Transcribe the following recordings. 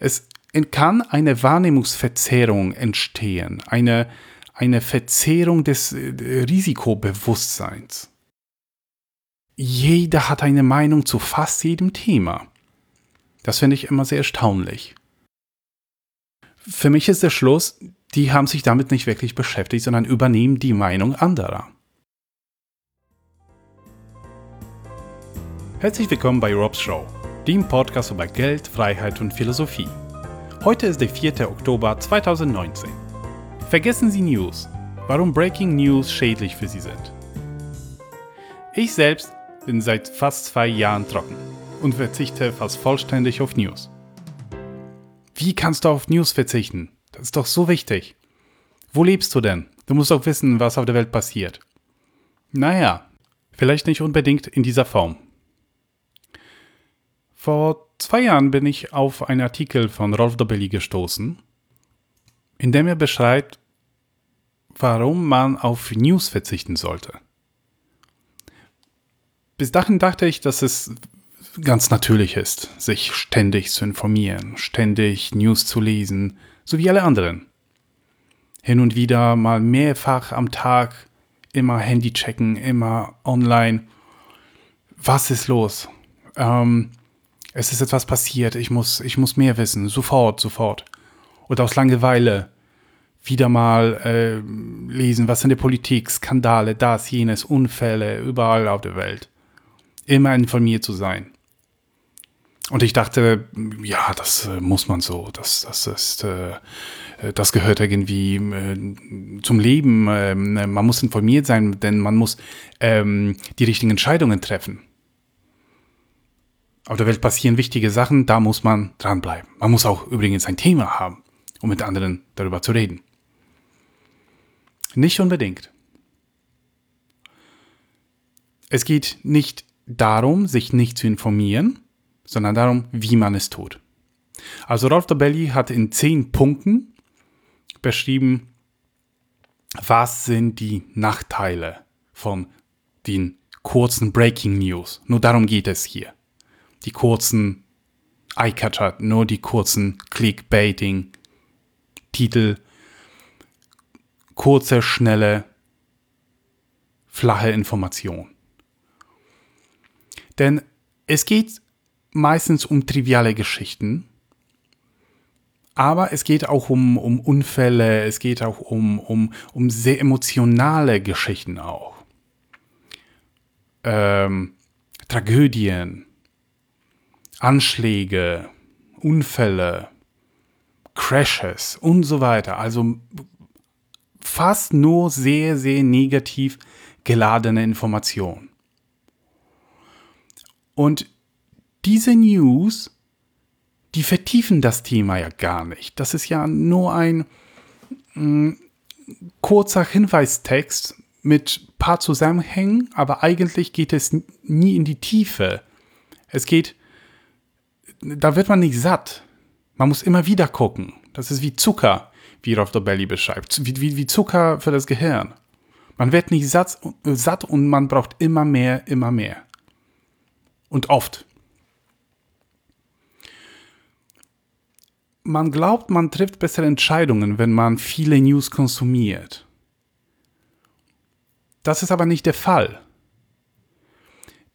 Es kann eine Wahrnehmungsverzerrung entstehen, eine, eine Verzehrung des äh, Risikobewusstseins. Jeder hat eine Meinung zu fast jedem Thema. Das finde ich immer sehr erstaunlich. Für mich ist der Schluss, die haben sich damit nicht wirklich beschäftigt, sondern übernehmen die Meinung anderer. Herzlich willkommen bei Rob's Show, dem Podcast über Geld, Freiheit und Philosophie. Heute ist der 4. Oktober 2019. Vergessen Sie News. Warum Breaking News schädlich für Sie sind. Ich selbst bin seit fast zwei Jahren trocken und verzichte fast vollständig auf News. Wie kannst du auf News verzichten? Das ist doch so wichtig. Wo lebst du denn? Du musst doch wissen, was auf der Welt passiert. Naja, vielleicht nicht unbedingt in dieser Form. Vor zwei Jahren bin ich auf einen Artikel von Rolf Dobelli gestoßen, in dem er beschreibt, warum man auf News verzichten sollte. Bis dahin dachte ich, dass es ganz natürlich ist, sich ständig zu informieren, ständig News zu lesen, so wie alle anderen. Hin und wieder mal mehrfach am Tag, immer Handy checken, immer online. Was ist los? Ähm, es ist etwas passiert, ich muss, ich muss mehr wissen, sofort, sofort. Oder aus Langeweile wieder mal äh, lesen, was in der Politik, Skandale, das, jenes, Unfälle, überall auf der Welt. Immer informiert zu sein. Und ich dachte, ja, das äh, muss man so, das, das ist, äh, das gehört irgendwie äh, zum Leben. Ähm, man muss informiert sein, denn man muss ähm, die richtigen Entscheidungen treffen. Auf der Welt passieren wichtige Sachen, da muss man dranbleiben. Man muss auch übrigens ein Thema haben, um mit anderen darüber zu reden. Nicht unbedingt. Es geht nicht darum, sich nicht zu informieren, sondern darum, wie man es tut. Also Rolf Dobelli hat in zehn Punkten beschrieben, was sind die Nachteile von den kurzen Breaking News. Nur darum geht es hier die kurzen Eyecatcher, nur die kurzen Clickbaiting Titel, kurze, schnelle, flache Information. Denn es geht meistens um triviale Geschichten, aber es geht auch um, um Unfälle, es geht auch um, um, um sehr emotionale Geschichten auch. Ähm, Tragödien, Anschläge, Unfälle, Crashes und so weiter. Also fast nur sehr, sehr negativ geladene Informationen. Und diese News, die vertiefen das Thema ja gar nicht. Das ist ja nur ein mh, mm, kurzer Hinweistext mit paar Zusammenhängen, aber eigentlich geht es nie in die Tiefe. Es geht da wird man nicht satt. Man muss immer wieder gucken. Das ist wie Zucker, wie Rolf Belly beschreibt. Wie, wie, wie Zucker für das Gehirn. Man wird nicht satt, satt und man braucht immer mehr, immer mehr. Und oft. Man glaubt, man trifft bessere Entscheidungen, wenn man viele News konsumiert. Das ist aber nicht der Fall.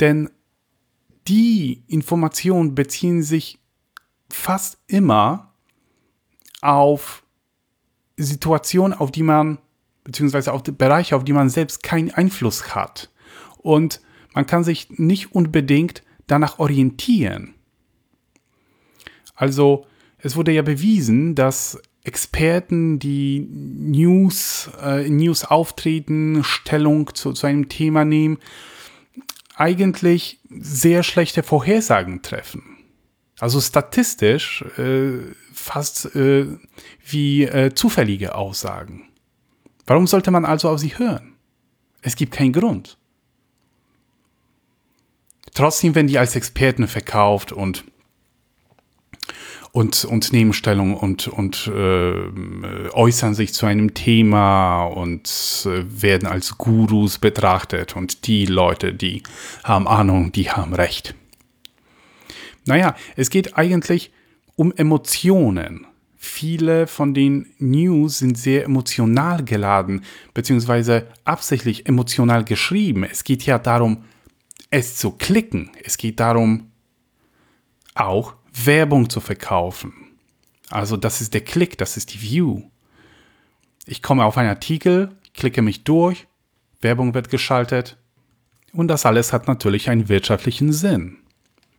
Denn die Informationen beziehen sich fast immer auf Situationen, auf die man, beziehungsweise auf Bereiche, auf die man selbst keinen Einfluss hat. Und man kann sich nicht unbedingt danach orientieren. Also, es wurde ja bewiesen, dass Experten, die News, äh, News auftreten, Stellung zu, zu einem Thema nehmen, eigentlich sehr schlechte Vorhersagen treffen. Also statistisch äh, fast äh, wie äh, zufällige Aussagen. Warum sollte man also auf sie hören? Es gibt keinen Grund. Trotzdem werden die als Experten verkauft und und, und Nebenstellung und, und äh, äußern sich zu einem Thema und äh, werden als Gurus betrachtet. Und die Leute, die haben Ahnung, die haben Recht. Naja, es geht eigentlich um Emotionen. Viele von den News sind sehr emotional geladen, beziehungsweise absichtlich emotional geschrieben. Es geht ja darum, es zu klicken. Es geht darum, auch Werbung zu verkaufen. Also das ist der Klick, das ist die View. Ich komme auf einen Artikel, klicke mich durch, Werbung wird geschaltet und das alles hat natürlich einen wirtschaftlichen Sinn.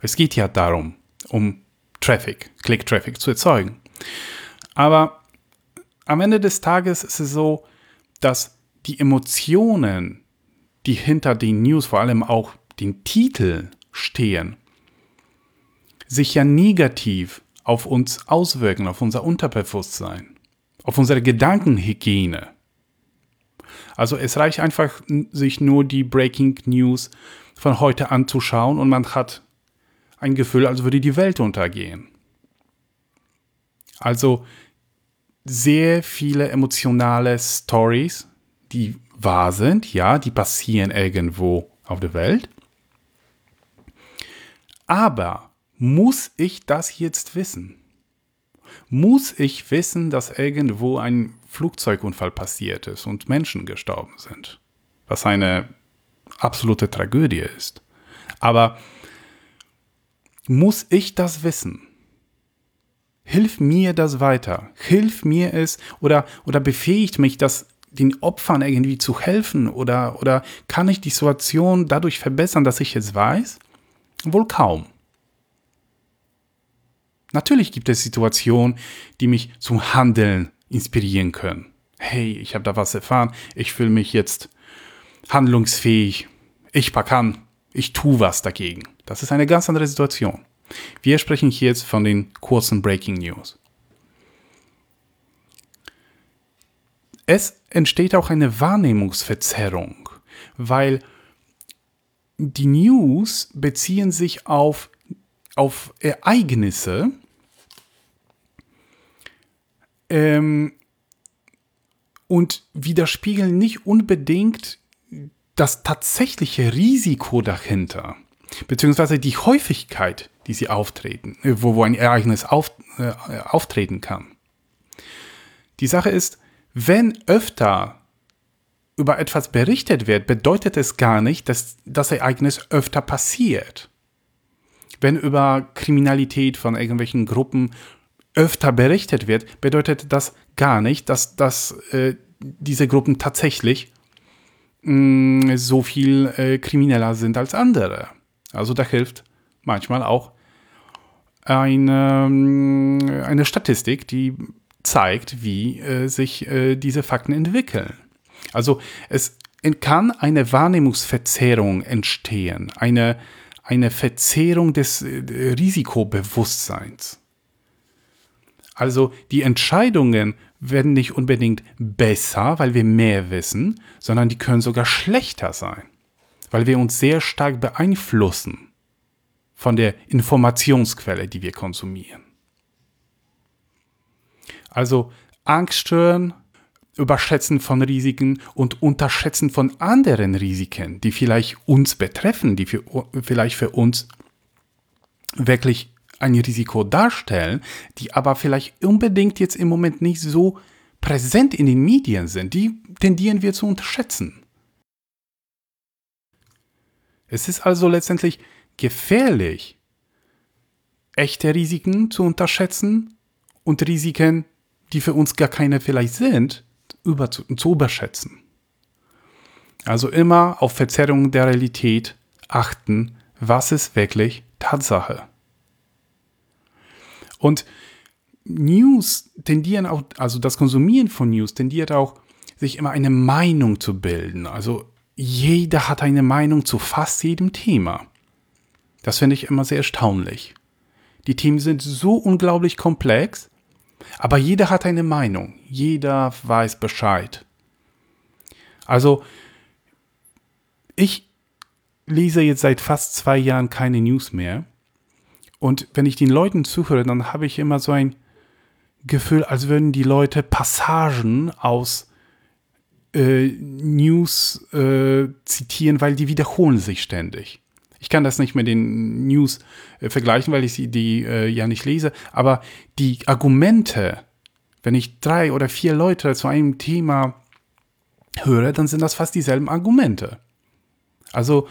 Es geht ja darum, um Traffic, Click-Traffic zu erzeugen. Aber am Ende des Tages ist es so, dass die Emotionen, die hinter den News, vor allem auch den Titel stehen, sich ja negativ auf uns auswirken, auf unser Unterbewusstsein, auf unsere Gedankenhygiene. Also es reicht einfach, sich nur die Breaking News von heute anzuschauen und man hat ein Gefühl, als würde die Welt untergehen. Also sehr viele emotionale Stories, die wahr sind, ja, die passieren irgendwo auf der Welt. Aber muss ich das jetzt wissen? Muss ich wissen, dass irgendwo ein Flugzeugunfall passiert ist und Menschen gestorben sind? Was eine absolute Tragödie ist. Aber muss ich das wissen? Hilf mir das weiter. Hilf mir es oder, oder befähigt mich das den Opfern irgendwie zu helfen oder, oder kann ich die Situation dadurch verbessern, dass ich es weiß? Wohl kaum. Natürlich gibt es Situationen, die mich zum Handeln inspirieren können. Hey, ich habe da was erfahren, ich fühle mich jetzt handlungsfähig, ich pack an, ich tue was dagegen. Das ist eine ganz andere Situation. Wir sprechen hier jetzt von den kurzen Breaking News. Es entsteht auch eine Wahrnehmungsverzerrung, weil die News beziehen sich auf, auf Ereignisse, ähm, und widerspiegeln nicht unbedingt das tatsächliche Risiko dahinter, beziehungsweise die Häufigkeit, die sie auftreten, äh, wo, wo ein Ereignis auf, äh, auftreten kann. Die Sache ist, wenn öfter über etwas berichtet wird, bedeutet es gar nicht, dass das Ereignis öfter passiert. Wenn über Kriminalität von irgendwelchen Gruppen öfter berichtet wird, bedeutet das gar nicht, dass, dass äh, diese Gruppen tatsächlich mh, mm, so viel äh, krimineller sind als andere. Also da hilft manchmal auch eine, mm, eine Statistik, die zeigt, wie äh, sich äh, diese Fakten entwickeln. Also es kann eine Wahrnehmungsverzerrung entstehen, eine, eine Verzerrung des äh, Risikobewusstseins. Also die Entscheidungen werden nicht unbedingt besser, weil wir mehr wissen, sondern die können sogar schlechter sein, weil wir uns sehr stark beeinflussen von der Informationsquelle, die wir konsumieren. Also Angst stören, Überschätzen von Risiken und Unterschätzen von anderen Risiken, die vielleicht uns betreffen, die für, vielleicht für uns wirklich ein Risiko darstellen, die aber vielleicht unbedingt jetzt im Moment nicht so präsent in den Medien sind, die tendieren wir zu unterschätzen. Es ist also letztendlich gefährlich, echte Risiken zu unterschätzen und Risiken, die für uns gar keine vielleicht sind, über zu, zu überschätzen. Also immer auf Verzerrungen der Realität achten, was ist wirklich Tatsache. Und News tendieren auch, also das Konsumieren von News tendiert auch, sich immer eine Meinung zu bilden. Also jeder hat eine Meinung zu fast jedem Thema. Das finde ich immer sehr erstaunlich. Die Themen sind so unglaublich komplex, aber jeder hat eine Meinung. Jeder weiß Bescheid. Also, ich lese jetzt seit fast zwei Jahren keine News mehr. Und wenn ich den Leuten zuhöre, dann habe ich immer so ein Gefühl, als würden die Leute Passagen aus äh, News äh, zitieren, weil die wiederholen sich ständig. Ich kann das nicht mit den News äh, vergleichen, weil ich sie die äh, ja nicht lese. Aber die Argumente, wenn ich drei oder vier Leute zu einem Thema höre, dann sind das fast dieselben Argumente. Also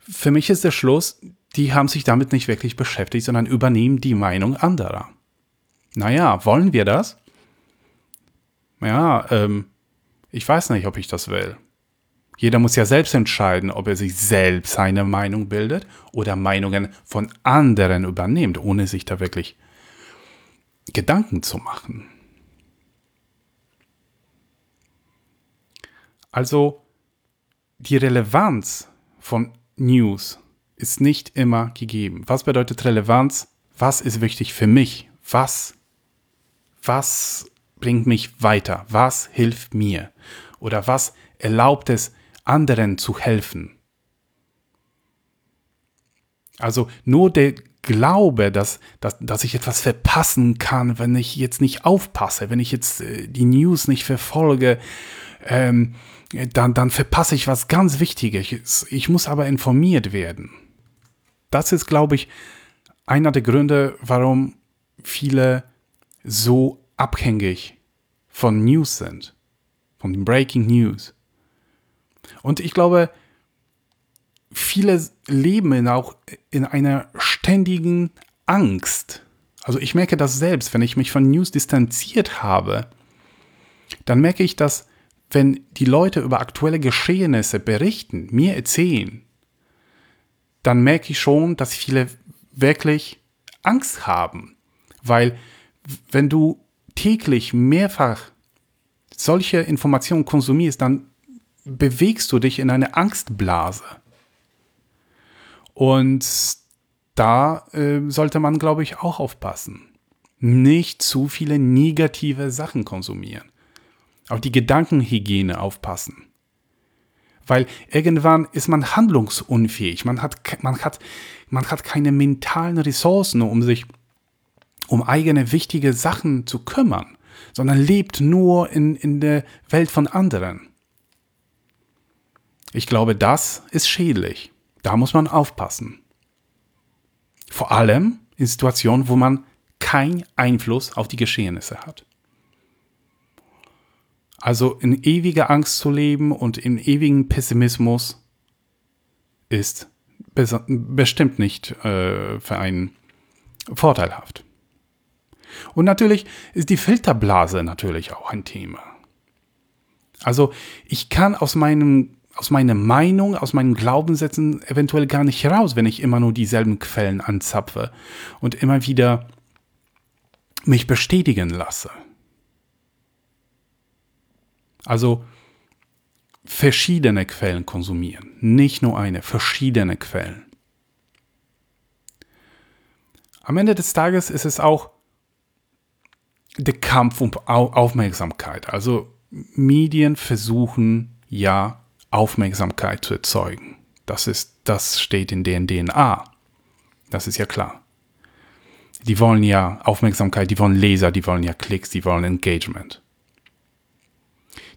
für mich ist der Schluss, die haben sich damit nicht wirklich beschäftigt, sondern übernehmen die Meinung anderer. Naja, wollen wir das? Ja, ähm, ich weiß nicht, ob ich das will. Jeder muss ja selbst entscheiden, ob er sich selbst seine Meinung bildet oder Meinungen von anderen übernimmt, ohne sich da wirklich Gedanken zu machen. Also die Relevanz von News ist nicht immer gegeben. Was bedeutet Relevanz? Was ist wichtig für mich? Was, was bringt mich weiter? Was hilft mir? Oder was erlaubt es anderen zu helfen? Also nur der Glaube, dass, dass, dass ich etwas verpassen kann, wenn ich jetzt nicht aufpasse, wenn ich jetzt äh, die News nicht verfolge, ähm, dann, dann verpasse ich was ganz Wichtiges. Ich muss aber informiert werden. Das ist, glaube ich, einer der Gründe, warum viele so abhängig von News sind, von Breaking News. Und ich glaube, viele leben auch in einer ständigen Angst. Also ich merke das selbst, wenn ich mich von News distanziert habe, dann merke ich, dass wenn die Leute über aktuelle Geschehnisse berichten, mir erzählen, dann merke ich schon, dass viele wirklich Angst haben. Weil wenn du täglich mehrfach solche Informationen konsumierst, dann bewegst du dich in eine Angstblase. Und da äh, sollte man, glaube ich, auch aufpassen. Nicht zu viele negative Sachen konsumieren auf die Gedankenhygiene aufpassen. Weil irgendwann ist man handlungsunfähig. Man hat, man hat, man hat keine mentalen Ressourcen, um sich um eigene wichtige Sachen zu kümmern, sondern lebt nur in, in der Welt von anderen. Ich glaube, das ist schädlich. Da muss man aufpassen. Vor allem in Situationen, wo man keinen Einfluss auf die Geschehnisse hat. Also in ewiger Angst zu leben und in ewigen Pessimismus ist bestimmt nicht äh, für einen vorteilhaft. Und natürlich ist die Filterblase natürlich auch ein Thema. Also ich kann aus meinem aus meiner Meinung, aus meinen Glaubenssätzen eventuell gar nicht raus, wenn ich immer nur dieselben Quellen anzapfe und immer wieder mich bestätigen lasse. Also verschiedene Quellen konsumieren, nicht nur eine, verschiedene Quellen. Am Ende des Tages ist es auch der Kampf um Aufmerksamkeit. Also Medien versuchen ja Aufmerksamkeit zu erzeugen. Das ist, das steht in deren DNA. Das ist ja klar. Die wollen ja Aufmerksamkeit, die wollen Leser, die wollen ja Klicks, die wollen Engagement.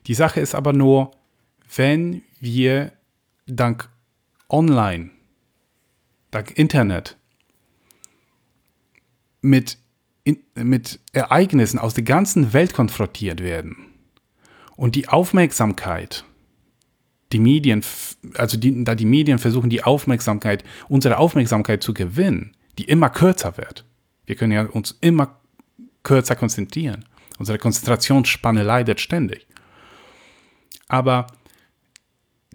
Die Sache ist aber nur, wenn wir dank Online, dank Internet mit, in, mit Ereignissen aus der ganzen Welt konfrontiert werden und die Aufmerksamkeit, die Medien, also die, da die Medien versuchen, die Aufmerksamkeit, unsere Aufmerksamkeit zu gewinnen, die immer kürzer wird. Wir können ja uns immer kürzer konzentrieren. Unsere Konzentrationsspanne leidet ständig. Aber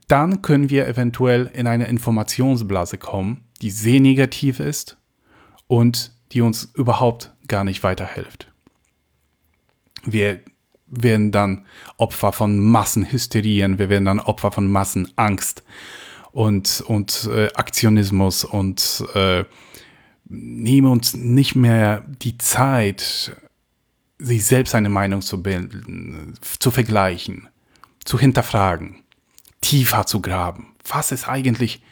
dann können wir eventuell in eine Informationsblase kommen, die sehr negativ ist und die uns überhaupt gar nicht weiterhilft. Wir werden dann Opfer von Massenhysterien, wir werden dann Opfer von Massenangst und, und äh, Aktionismus und äh, nehmen uns nicht mehr die Zeit, sich selbst eine Meinung zu bilden, zu vergleichen zu hinterfragen, tiefer zu graben. Was ist eigentlich,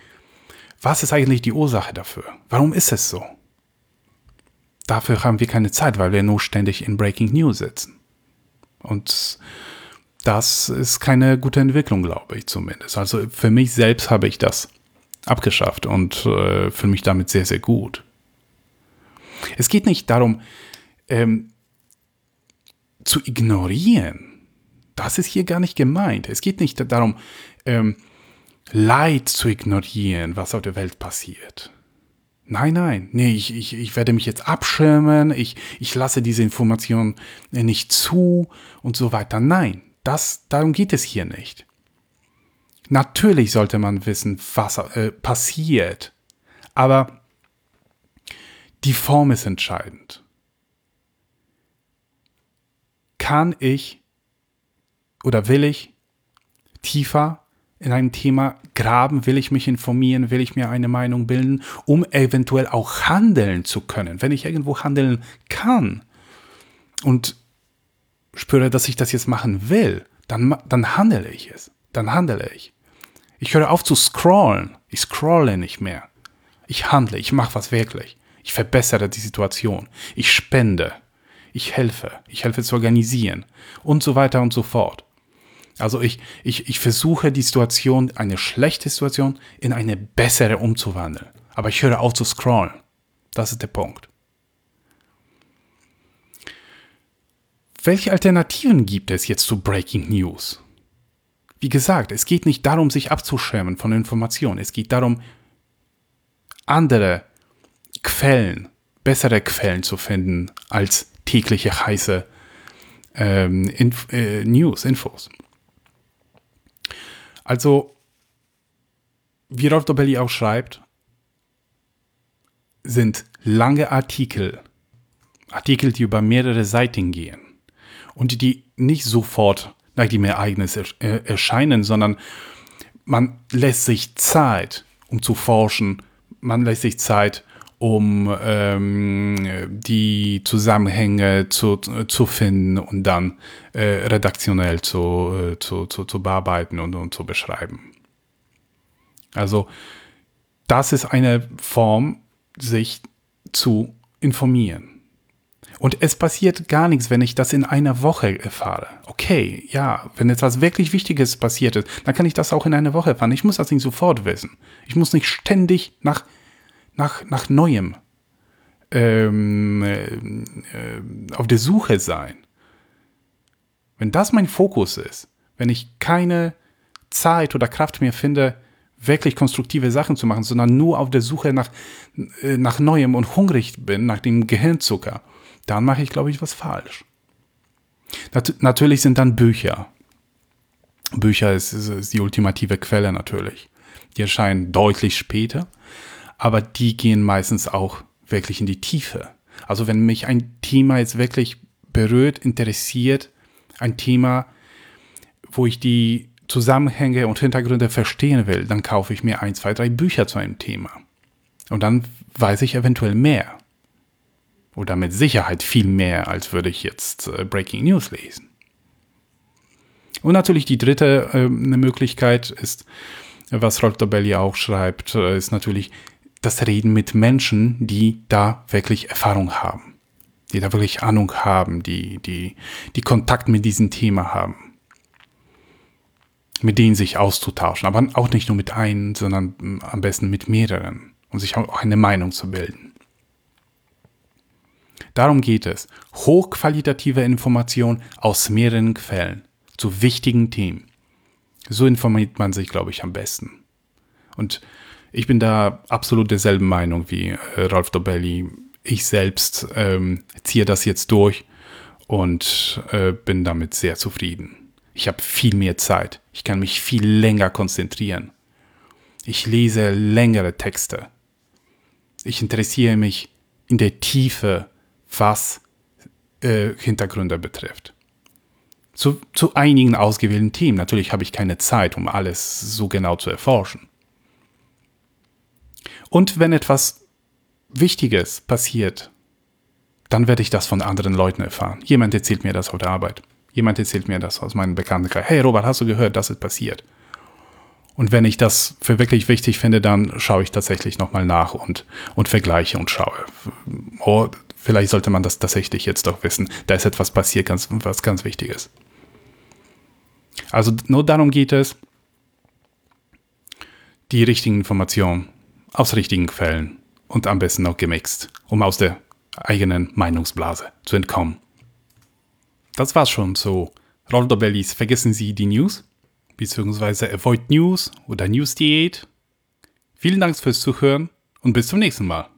was ist eigentlich die Ursache dafür? Warum ist es so? Dafür haben wir keine Zeit, weil wir nur ständig in Breaking News sitzen. Und das ist keine gute Entwicklung, glaube ich zumindest. Also für mich selbst habe ich das abgeschafft und äh, fühle mich damit sehr, sehr gut. Es geht nicht darum, ähm, zu ignorieren. Das ist hier gar nicht gemeint. Es geht nicht darum, ähm, Leid zu ignorieren, was auf der Welt passiert. Nein, nein, nee, ich, ich, ich werde mich jetzt abschirmen, ich, ich lasse diese Information nicht zu und so weiter. Nein, das, darum geht es hier nicht. Natürlich sollte man wissen, was äh, passiert, aber die Form ist entscheidend. Kann ich oder will ich tiefer in einem Thema graben, will ich mich informieren, will ich mir eine Meinung bilden, um eventuell auch handeln zu können. Wenn ich irgendwo handeln kann und spüre, dass ich das jetzt machen will, dann, dann handle ich es. Dann handle ich. Ich höre auf zu scrollen. Ich scrolle nicht mehr. Ich handle, ich mache was wirklich. Ich verbessere die Situation. Ich spende. Ich helfe. Ich helfe zu organisieren. Und so weiter und so fort. Also ich, ich, ich versuche die Situation, eine schlechte Situation, in eine bessere umzuwandeln. Aber ich höre auf zu scrollen. Das ist der Punkt. Welche Alternativen gibt es jetzt zu Breaking News? Wie gesagt, es geht nicht darum, sich abzuschirmen von Informationen. Es geht darum, andere Quellen, bessere Quellen zu finden als tägliche heiße ähm, Inf äh, News, Infos. Also, wie Rolf Dobelli auch schreibt, sind lange Artikel, Artikel, die über mehrere Seiten gehen und die nicht sofort nach dem Ereignis erscheinen, sondern man lässt sich Zeit, um zu forschen, man lässt sich Zeit, um ähm, die Zusammenhänge zu, zu finden und dann äh, redaktionell zu, äh, zu, zu, zu bearbeiten und, und zu beschreiben. Also das ist eine Form, sich zu informieren. Und es passiert gar nichts, wenn ich das in einer Woche erfahre. Okay, ja, wenn etwas wirklich Wichtiges passiert ist, dann kann ich das auch in einer Woche erfahren. Ich muss das nicht sofort wissen. Ich muss nicht ständig nach nach, nach Neuem ähm, äh, auf der Suche sein. Wenn das mein Fokus ist, wenn ich keine Zeit oder Kraft mehr finde, wirklich konstruktive Sachen zu machen, sondern nur auf der Suche nach, äh, nach Neuem und hungrig bin, nach dem Gehirnzucker, dann mache ich, glaube ich, was falsch. Nat natürlich sind dann Bücher. Bücher ist, ist, ist die ultimative Quelle natürlich. Die erscheinen deutlich später, aber die gehen meistens auch wirklich in die Tiefe. Also wenn mich ein Thema jetzt wirklich berührt, interessiert, ein Thema, wo ich die Zusammenhänge und Hintergründe verstehen will, dann kaufe ich mir ein, zwei, drei Bücher zu einem Thema. Und dann weiß ich eventuell mehr. Oder mit Sicherheit viel mehr, als würde ich jetzt äh, Breaking News lesen. Und natürlich die dritte äh, Möglichkeit ist, was Rolf Dobelli auch schreibt, äh, ist natürlich das Reden mit Menschen, die da wirklich Erfahrung haben, die da wirklich Ahnung haben, die, die, die Kontakt mit diesem Thema haben. Mit denen sich auszutauschen, aber auch nicht nur mit einem, sondern am besten mit mehreren, um sich auch eine Meinung zu bilden. Darum geht es. Hochqualitative Information aus mehreren Quellen zu wichtigen Themen. So informiert man sich, glaube ich, am besten. Und ich bin da absolut derselben Meinung wie äh, Rolf Dobelli. Ich selbst ähm, ziehe das jetzt durch und äh, bin damit sehr zufrieden. Ich habe viel mehr Zeit. Ich kann mich viel länger konzentrieren. Ich lese längere Texte. Ich interessiere mich in der Tiefe, was äh, Hintergründe betrifft. Zu, zu einigen ausgewählten Themen. Natürlich habe ich keine Zeit, um alles so genau zu erforschen. Und wenn etwas Wichtiges passiert, dann werde ich das von anderen Leuten erfahren. Jemand erzählt mir das auf der Arbeit. Jemand erzählt mir das aus meinem Bekanntenkreis. Hey Robert, hast du gehört, das ist passiert? Und wenn ich das für wirklich wichtig finde, dann schaue ich tatsächlich nochmal nach und, und vergleiche und schaue. Oh, vielleicht sollte man das tatsächlich jetzt doch wissen. Da ist etwas passiert, ganz, was ganz Wichtiges. Also nur darum geht es, Die richtigen Informationen aus richtigen Quellen und am besten noch gemixt, um aus der eigenen Meinungsblase zu entkommen. Das war's schon so. Rolldorbellies, vergessen Sie die News, beziehungsweise Avoid News oder News Diät. Vielen Dank fürs Zuhören und bis zum nächsten Mal.